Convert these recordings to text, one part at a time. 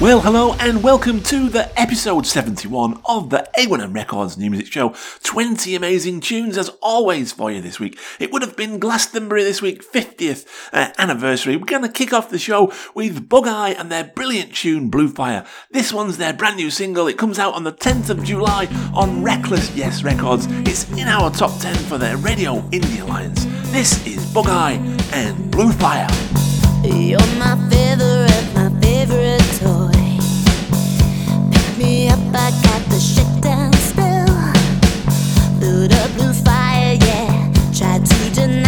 Well, hello and welcome to the episode 71 of the A1M Records New Music Show. 20 amazing tunes as always for you this week. It would have been Glastonbury this week, 50th uh, anniversary. We're going to kick off the show with Bug Eye and their brilliant tune Blue Fire. This one's their brand new single. It comes out on the 10th of July on Reckless Yes Records. It's in our top 10 for their Radio Indie Alliance. This is Bug Eye and Blue Fire. You're my favorite, my favorite toy. Got the shit down still. Blue fire, yeah. To deny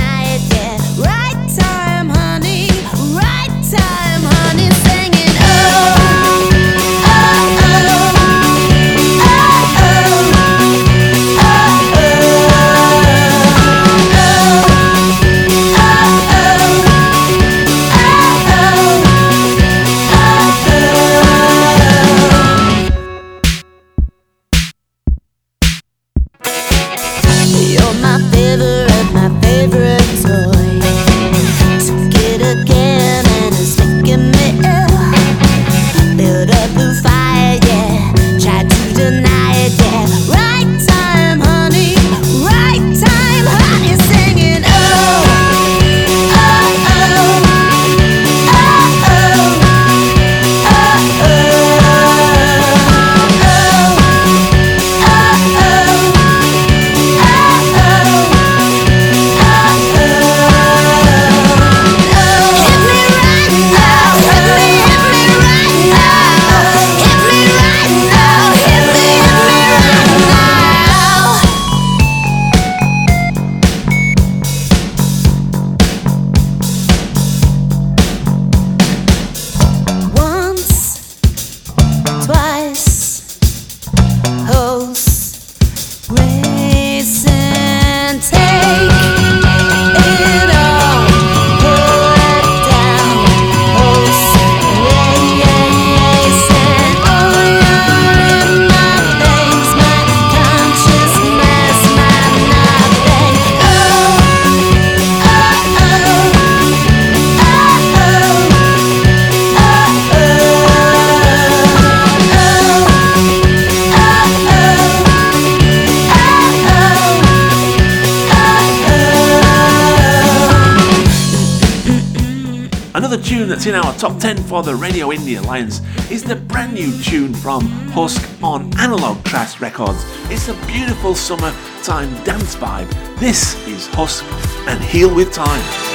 Radio Indie Alliance is the brand new tune from Husk on Analog Trash Records. It's a beautiful summertime dance vibe. This is Husk and Heal with Time.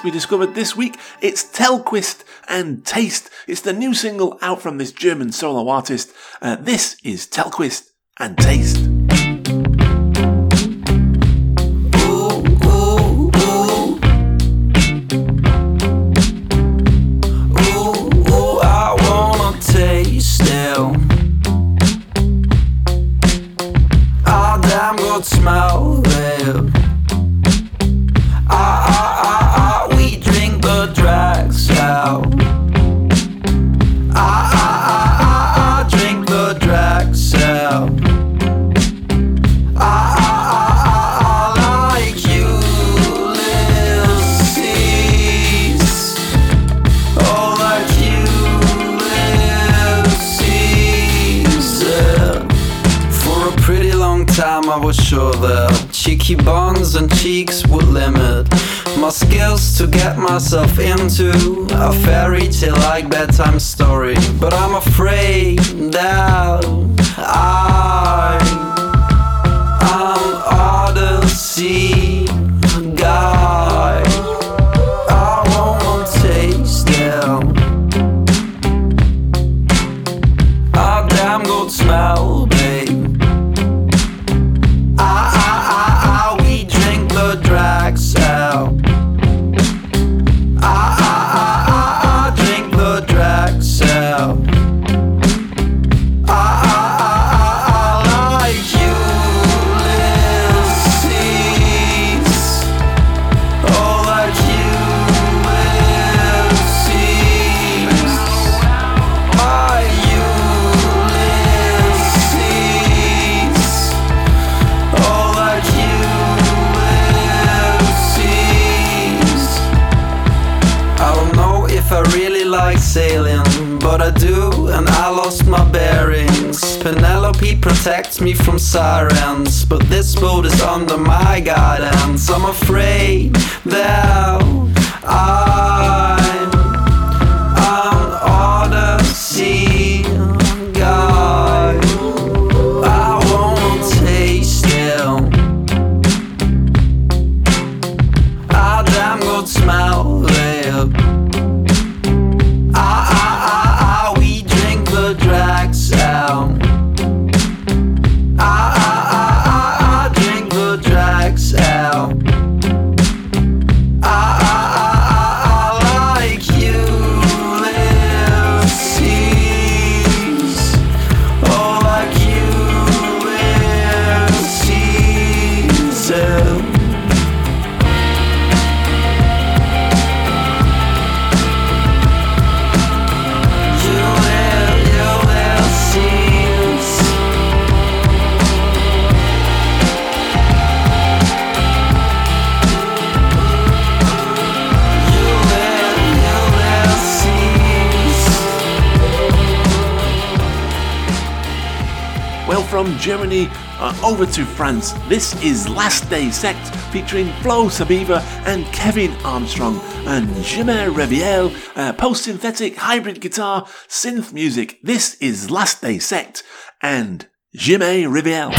artist we discovered this week. It's Telquist and Taste. It's the new single out from this German solo artist. Uh, this is Telquist and Taste. myself into a fairy tale like bedtime story, but I'm afraid hope he protects me from sirens. But this boat is under my guidance. I'm afraid that I. over to France. This is Last Day Sect featuring Flo Sabeva and Kevin Armstrong and Je Me Reveille, post synthetic hybrid guitar synth music. This is Last Day Sect and Je Me Reveille.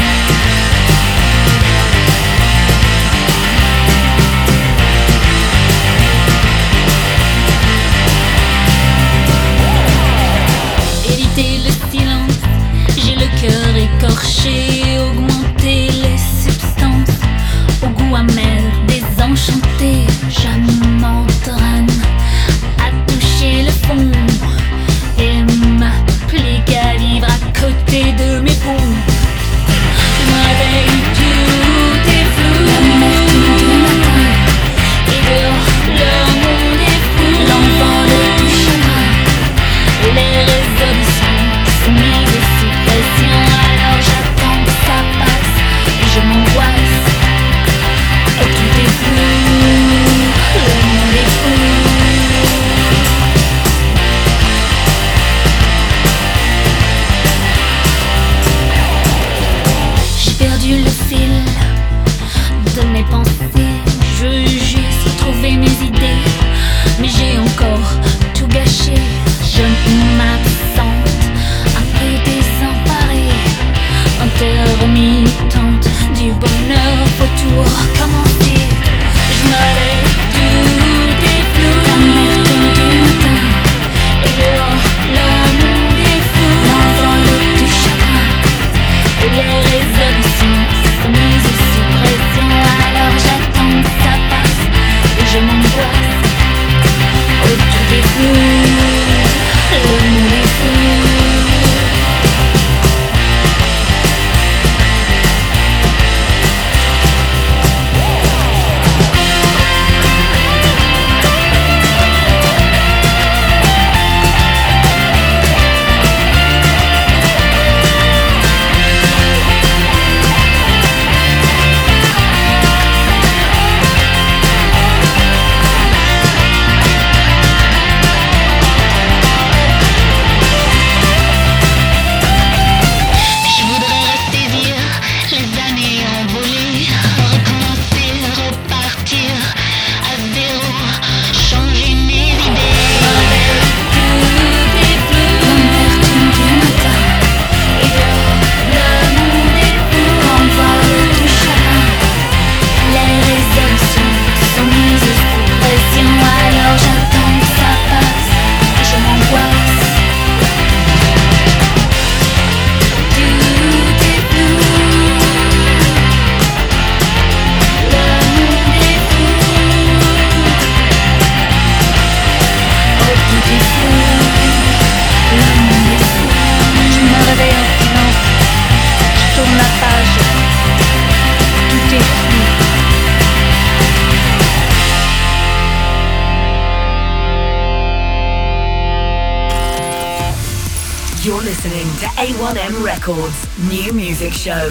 Records New Music Show.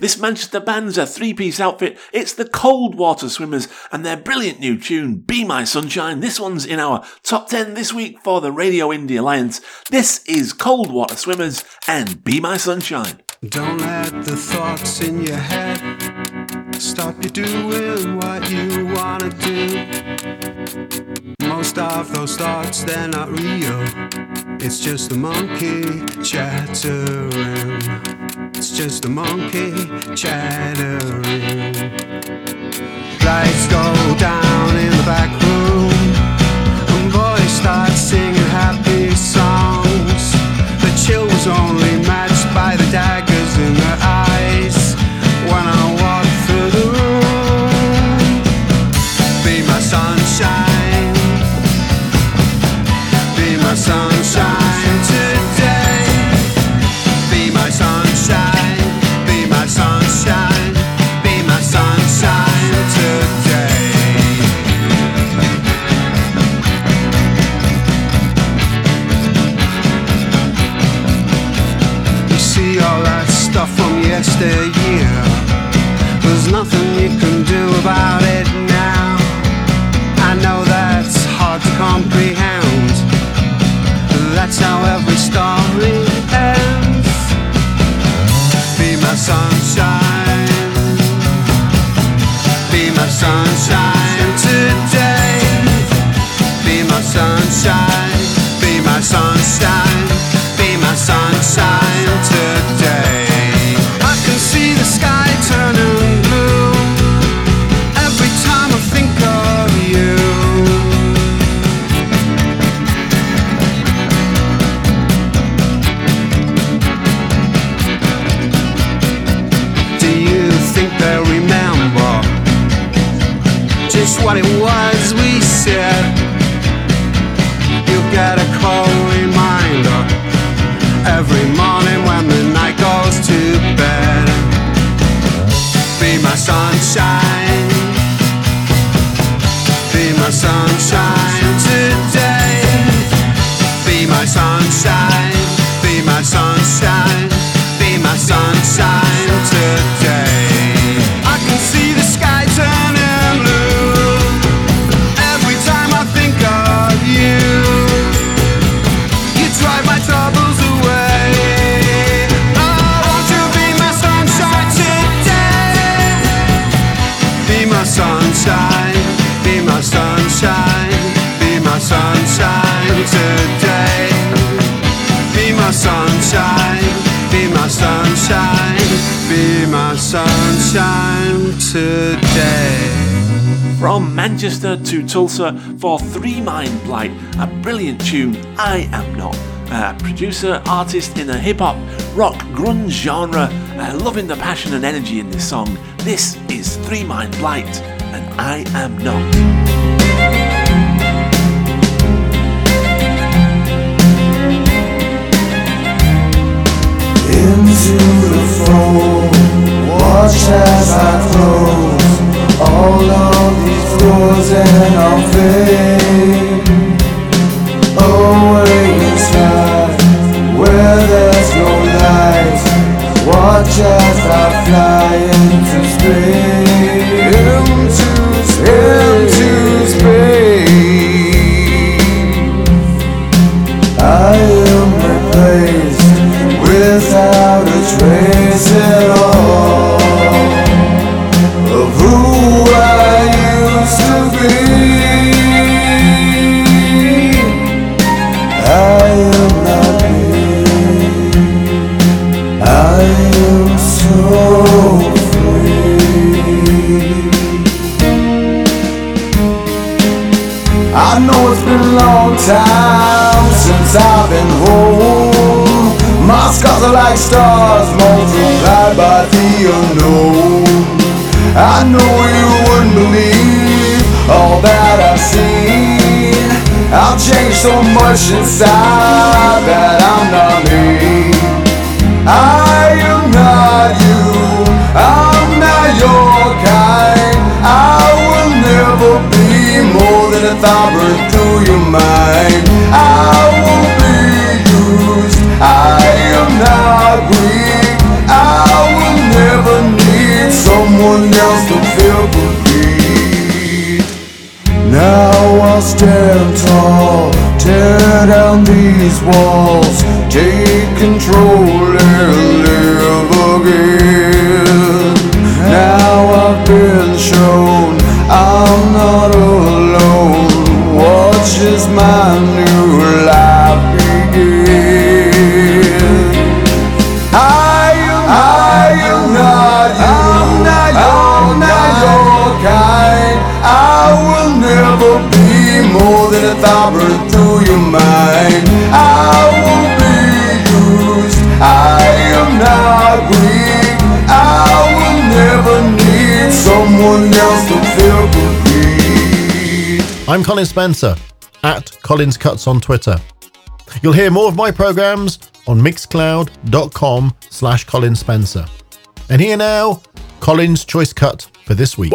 This Manchester band's a three piece outfit. It's the Cold Water Swimmers and their brilliant new tune, Be My Sunshine. This one's in our top 10 this week for the Radio Indie Alliance. This is Cold Water Swimmers and Be My Sunshine. Don't let the thoughts in your head stop you doing what you wanna do. Of those thoughts, they're not real. It's just a monkey chattering. It's just a monkey chattering. Lights go down in the back room, and boys start singing happy songs. The chill was only Manchester to Tulsa for Three Mind Blight, a brilliant tune, I Am Not. A producer, artist in a hip hop, rock, grunge genre, uh, loving the passion and energy in this song. This is Three Mind Blight, and I Am Not. into the fold. Watch as I close all of these doors and I'll fade away inside where there's no light. Watch as I fly into space, into space, into space. I am replaced without a trace at all stars multiplied by the unknown. I know you wouldn't believe all that I've seen. I've changed so much inside that I'm not me. I am not you. I'm not your kind. I will never be more than a thought through your mind. Someone else to feel the. Now I'll stand tall, tear down these walls, take control and live again. Now I've been shown I'm not alone. Watch as my new life your mind. I will be used. I am not weak. I will never need someone else to feel beat. I'm Colin Spencer at Colins Cuts on Twitter. You'll hear more of my programs on mixcloud.com slash Colin Spencer. And here now, Colin's choice cut for this week.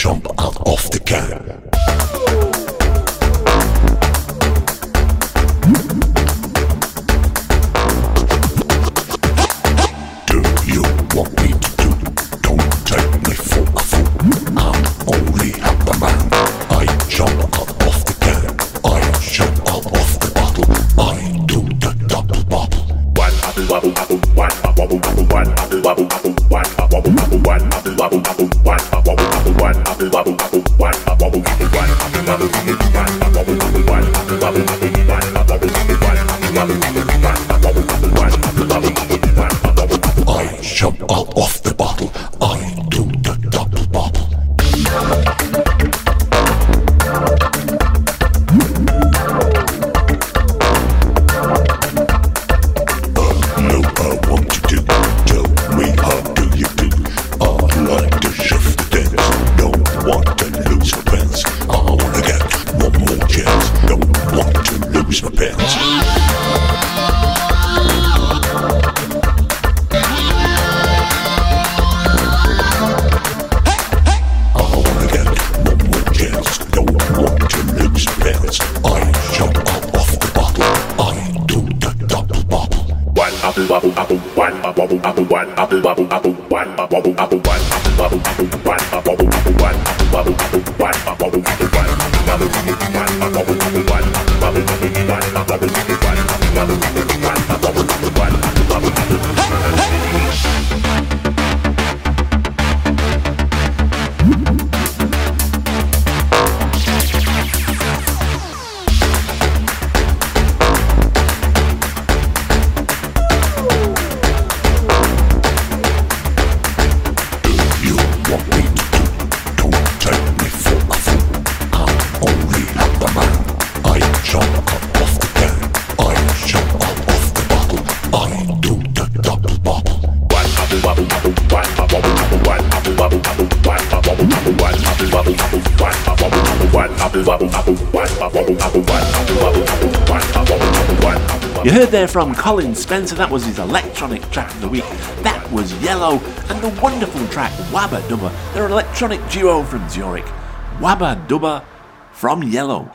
Jump out of the can. From Colin Spencer, that was his electronic track of the week. That was Yello, and the wonderful track Waba Duba. They're an electronic duo from Zurich. Waba Duba from Yello.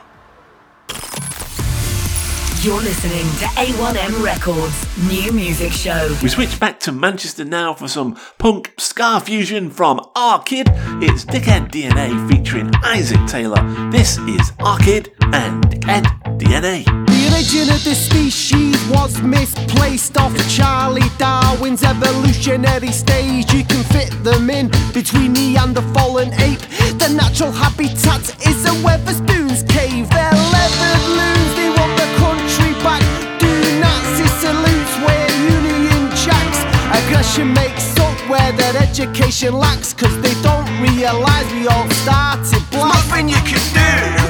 You're listening to A1M Records new music show. We switch back to Manchester now for some punk ska fusion from ArGh Kid. It's Dickhead DNA featuring Isaac Taylor. This is ArGh Kid and Dickhead DNA. The origin of the species was misplaced off Charlie Darwin's evolutionary stage. You can fit them in between Neanderthal and the fallen ape. The natural habitat is a Wetherspoon's cave. They're leathered they want the country back. Do Nazi salutes, wear Union Jacks. Aggression makes up where their education lacks. Cause they don't realise we all started black. nothing you can do.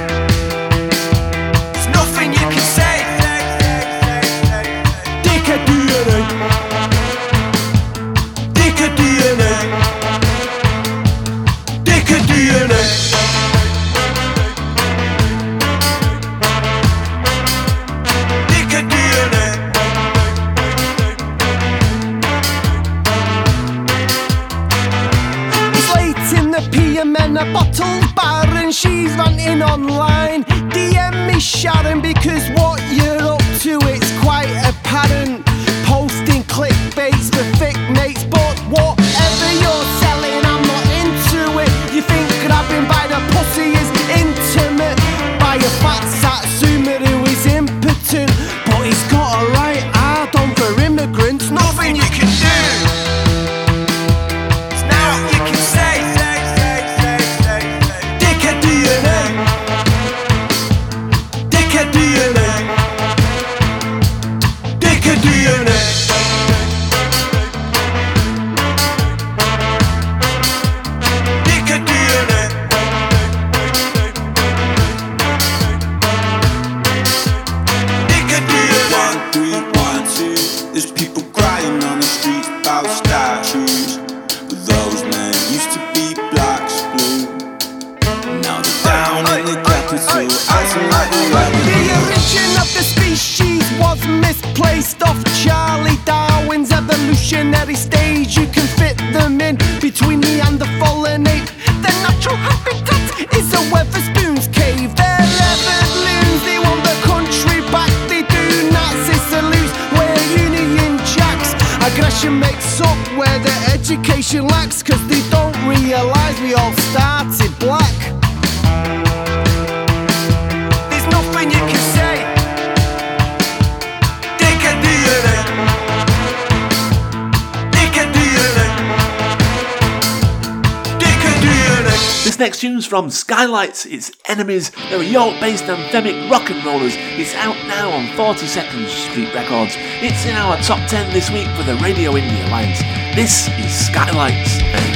Stage. You can fit them in between Neanderthal and the fallen ape. Their natural habitat is a Wetherspoon's cave. They're loons, they want the country back. They do Nazi salutes, wear Union jacks. Aggression makes up where their education lacks, cause they don't realise we all next tune's from Skylights, it's Enemies. They're a York based anthemic rock and rollers. It's out now on 42nd Street Records. It's in our top 10 this week for the Radio Indie Alliance. This is Skylights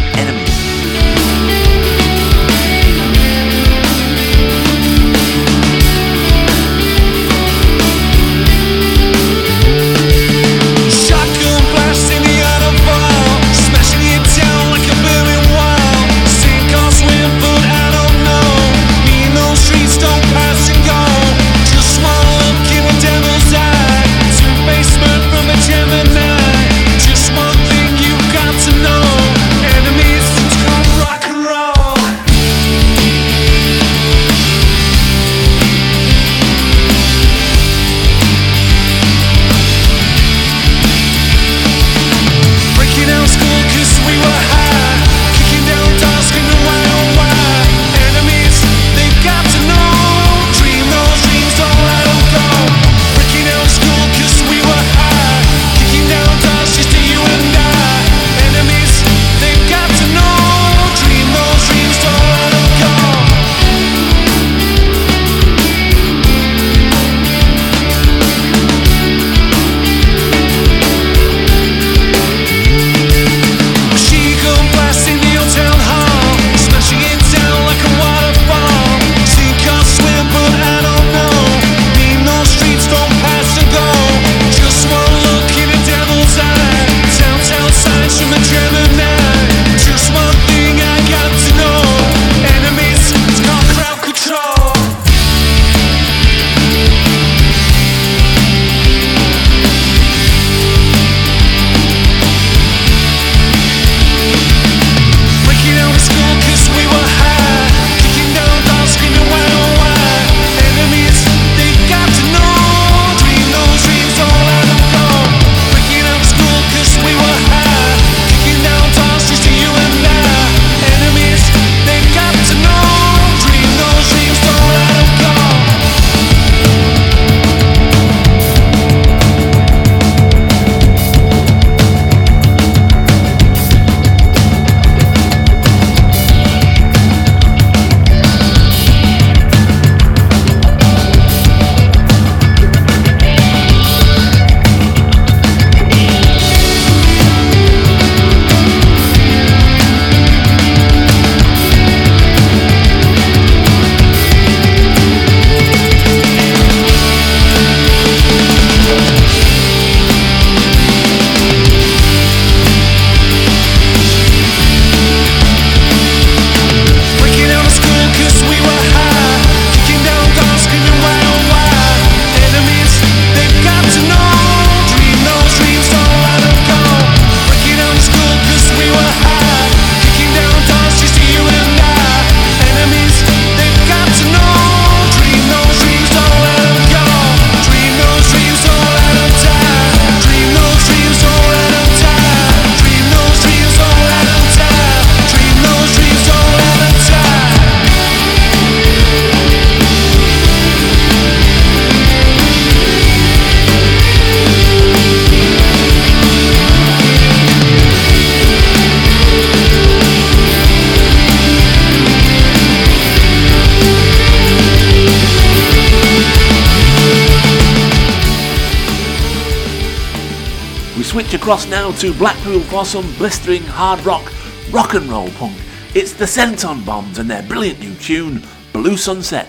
across now to Blackpool for some blistering hard rock, rock and roll punk. It's the Senton Bombs and their brilliant new tune, Blue Sunset.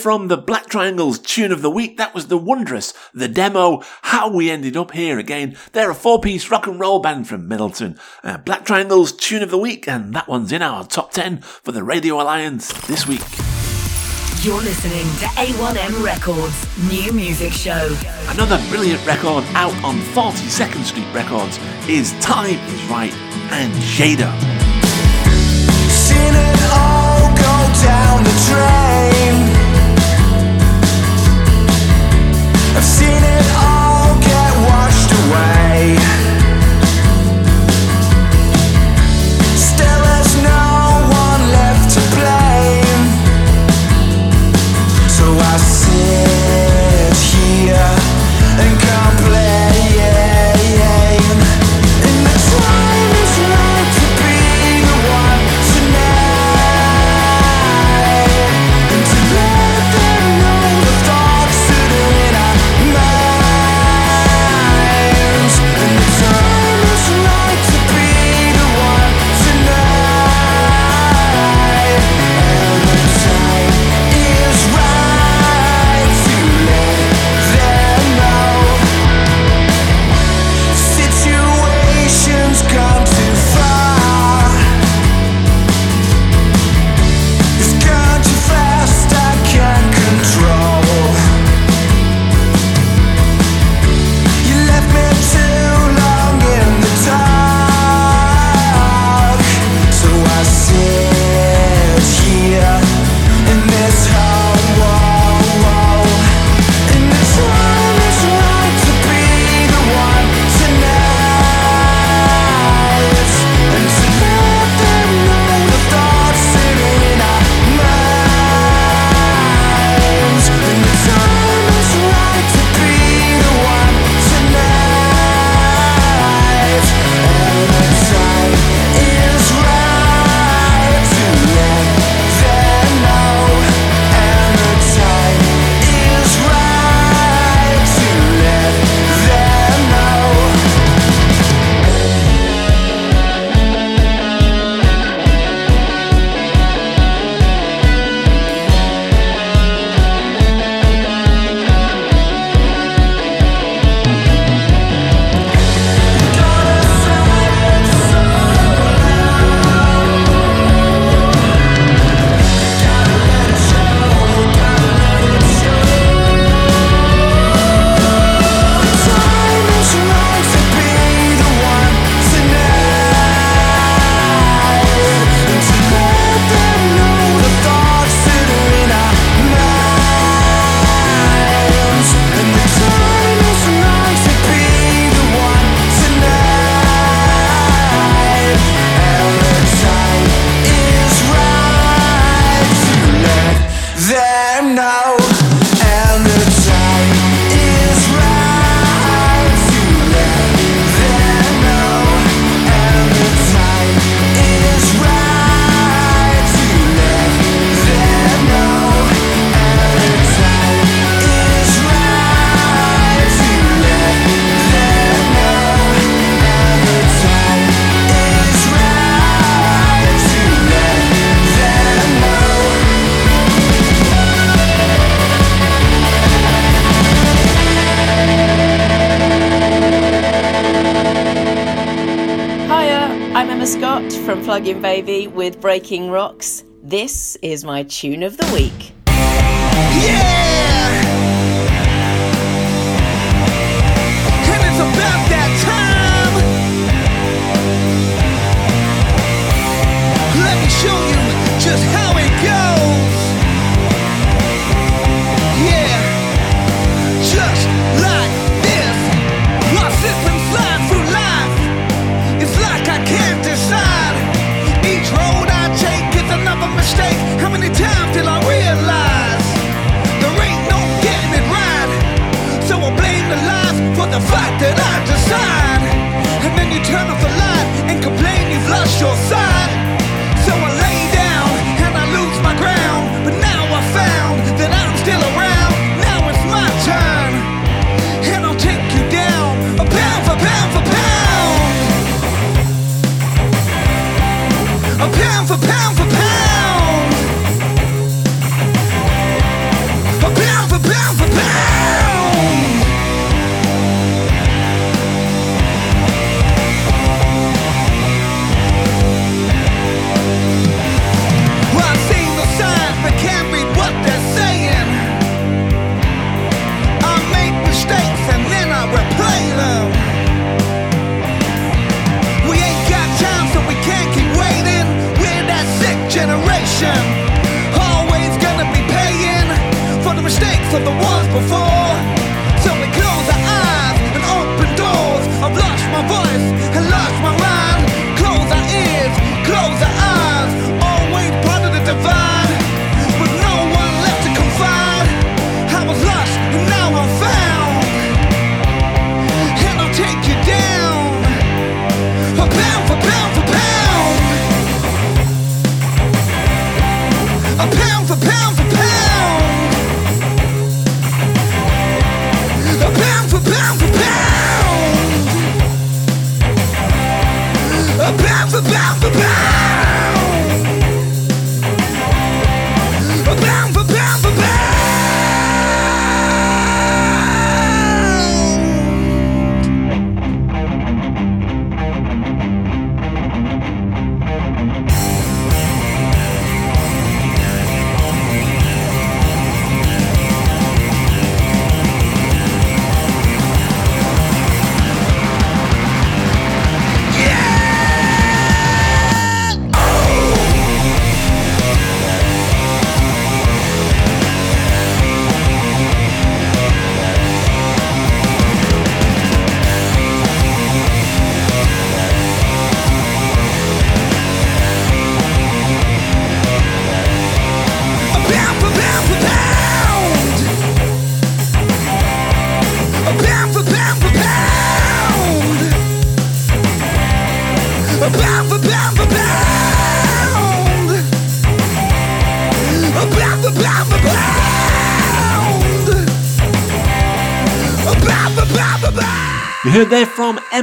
from the Black Triangles tune of the week. That was the wondrous, the demo, how we ended up here again. They're a four-piece rock and roll band from Middleton. Uh, Black Triangles tune of the week, and that one's in our top 10 for the Radio Alliance this week. You're listening to A1M Records New Music Show. Another brilliant record out on 42nd Street Records is Time Is Right and Shader. Seen it all go down the drain. Seen it all get washed away. Baby with Breaking Rocks. This is my tune of the week. And that I decide. And then you turn off the light and complain you've lost your sight. So I lay down and I lose my ground. But now I found that I'm still around. Now it's my turn. And I'll take you down a pound for pound for pound. A pound for pound for Always gonna be paying for the mistakes of the ones before.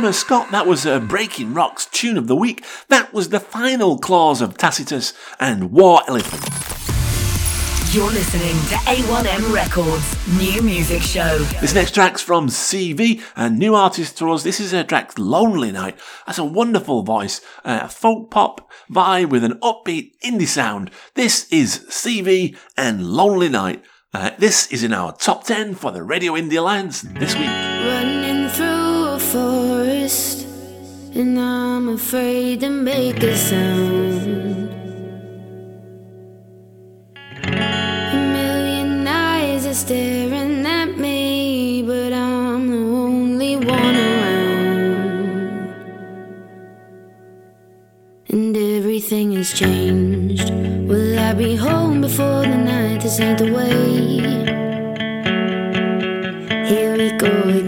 Emma Scott. That was a Breaking Rocks tune of the week. That was the final clause of Tacitus and War Elephant. You're listening to A1M Records New Music Show. This next track's from CeeV, a new artist to us. This is her track Lonely Night. That's a wonderful voice, a folk pop vibe with an upbeat indie sound. This is CeeV and Lonely Night. Uh, this is in our top 10 for the Radio Indie Alliance this week. And I'm afraid to make a sound. A million eyes are staring at me, but I'm the only one around. And everything has changed. Will I be home before the night? This ain't the way. Here we go again.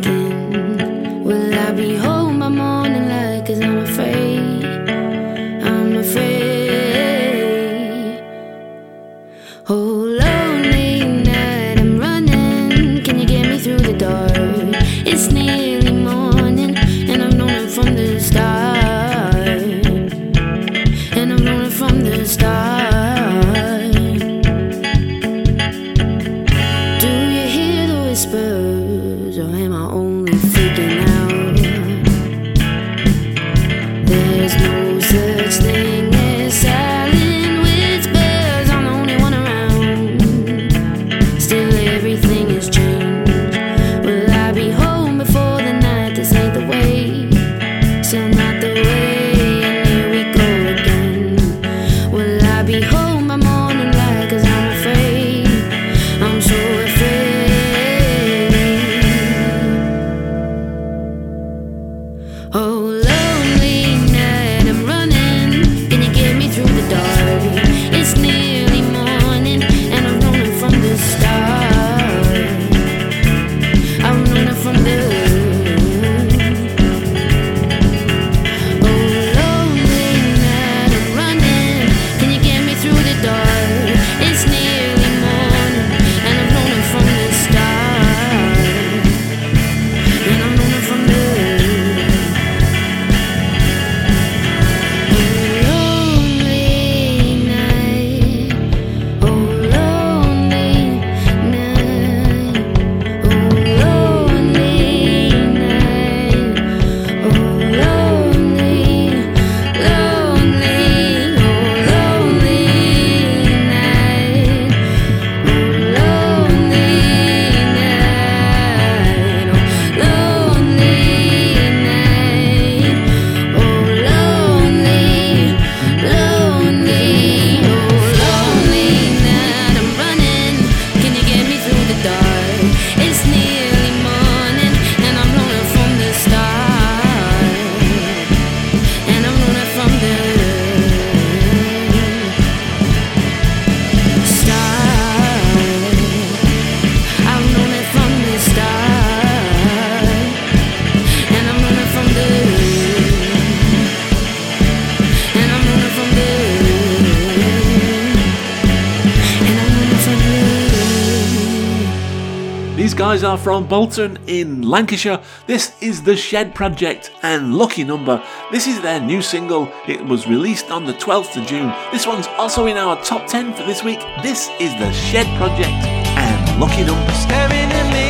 are from Bolton in Lancashire. This is The Shed Project and Lucky Number. This is their new single. It was released on the 12th of June. This one's also in our top 10 for this week. This is The Shed Project and Lucky Number. Staring at me.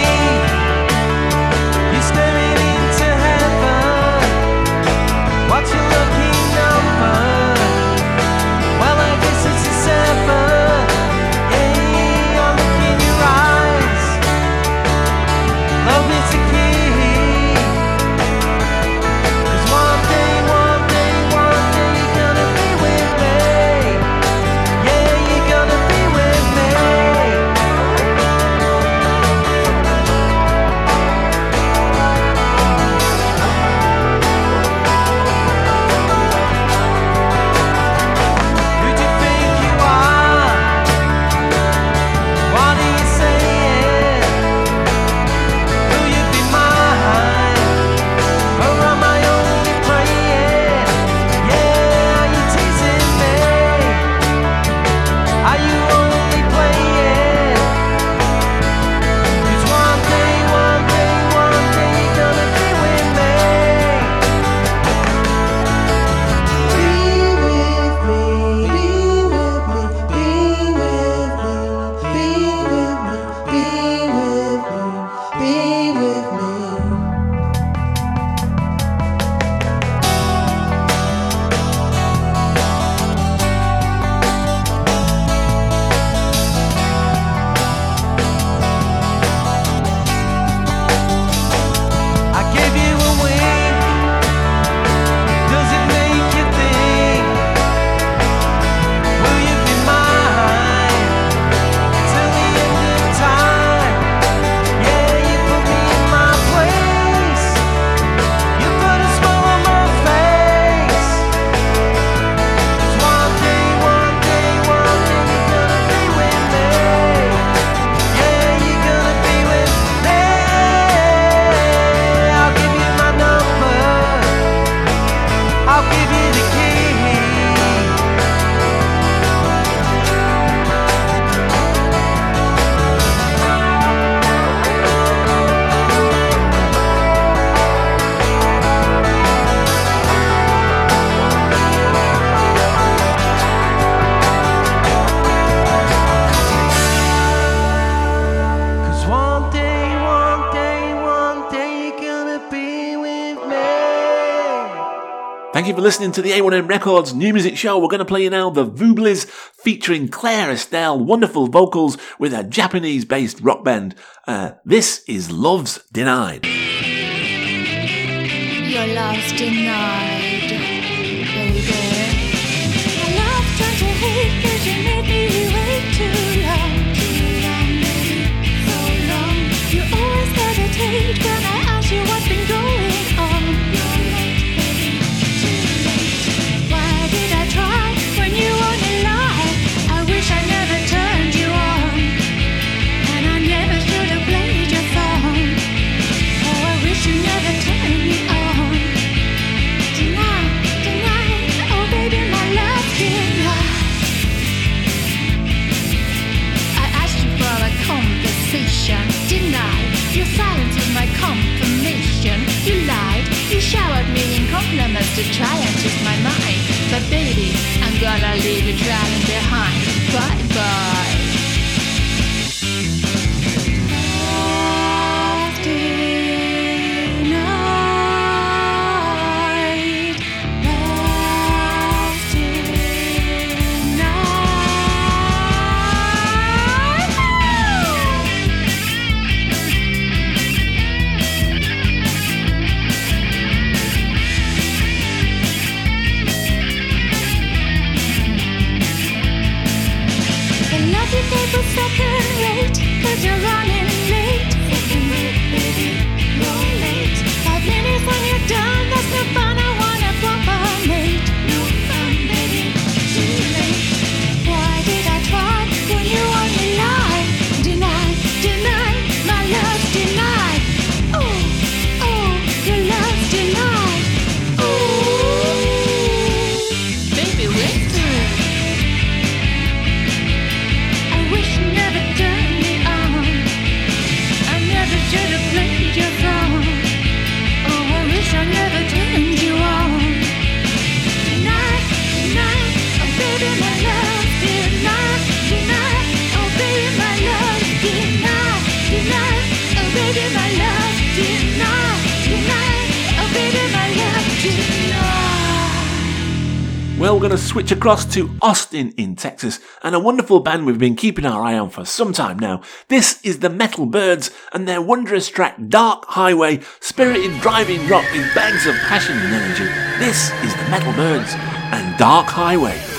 you for listening to the A1M Records new music show. We're going to play you now the Voublys featuring Clare Estelle, wonderful vocals with a Japanese based rock band. Uh, this is Love's Denied. Your Love's Denied. cause you're running. switch across to Austin in Texas, and a wonderful band we've been keeping our eye on for some time now. This is the Metal Byrds and their wondrous track Dark Highway, spirited driving rock with bags of passion and energy. This is the Metal Byrds and Dark Highway.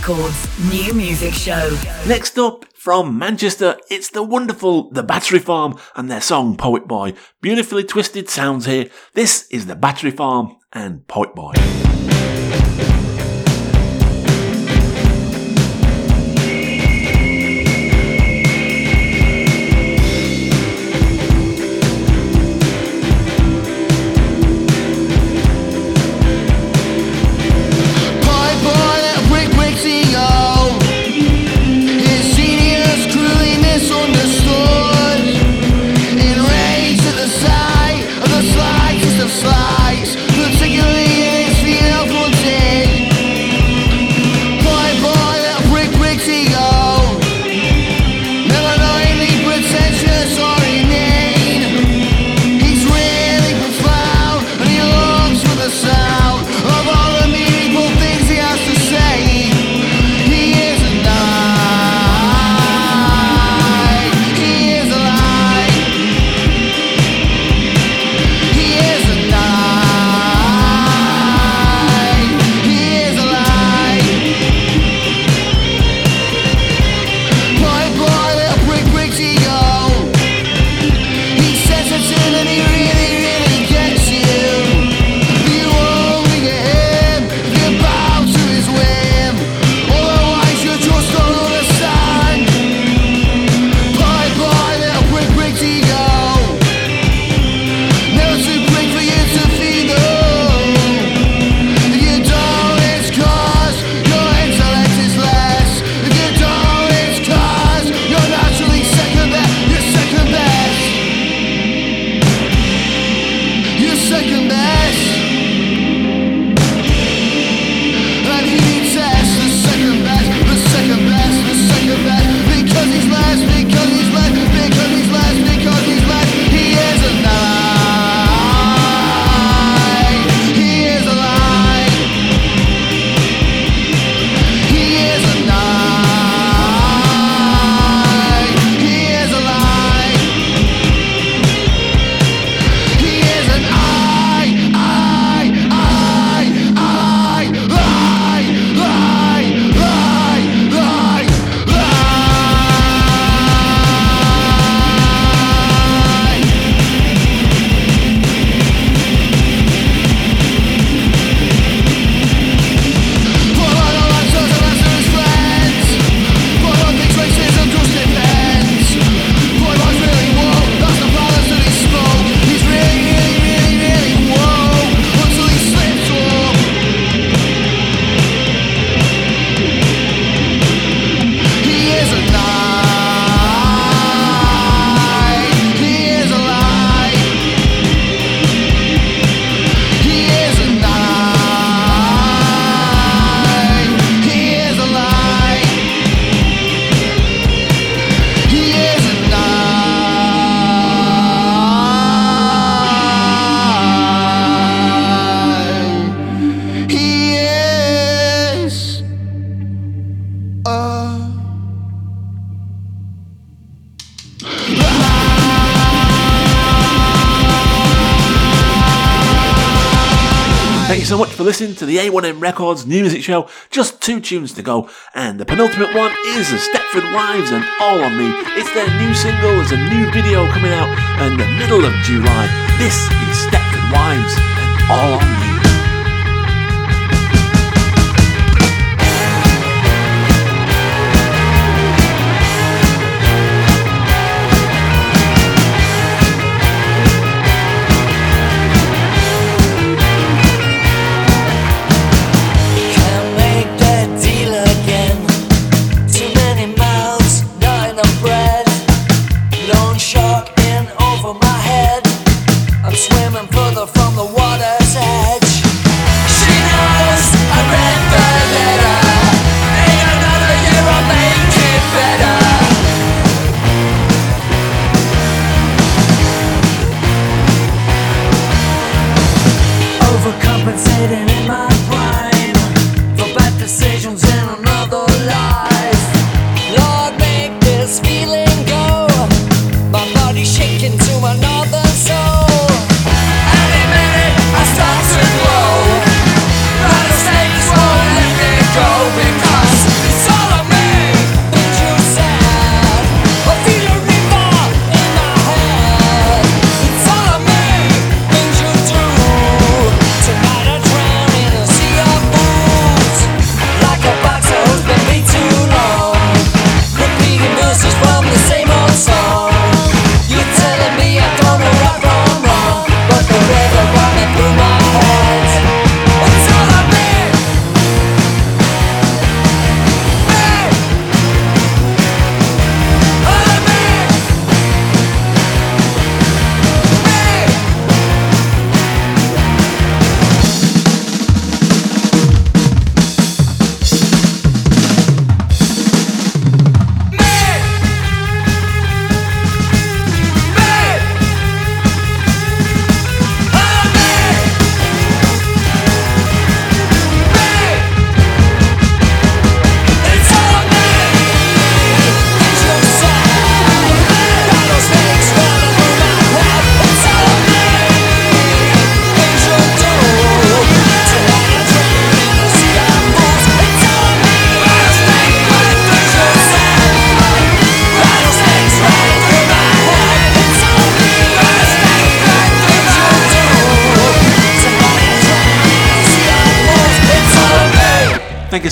Records New Music Show. Next up from Manchester, it's the wonderful The Battery Farm and their song Poet Boy. Beautifully twisted sounds here. This is The Battery Farm and Poet Boy. Thank you so much for listening to the A1M Records New Music Show. Just two tunes to go, and the penultimate one is the Stepford Wives and All on Me. It's their new single, there's a new video coming out in the middle of July. This is Stepford Wives and All on Me.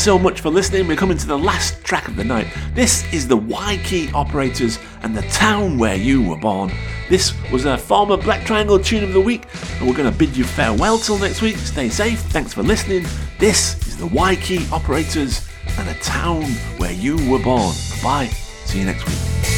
So much for listening. We're coming to the last track of the night. This is the Key Operators and the town where you were born. This was a former Black Triangle tune of the week, and we're going to bid you farewell till next week. Stay safe. Thanks for listening. This is the Key Operators and the town where you were born. Bye. See you next week.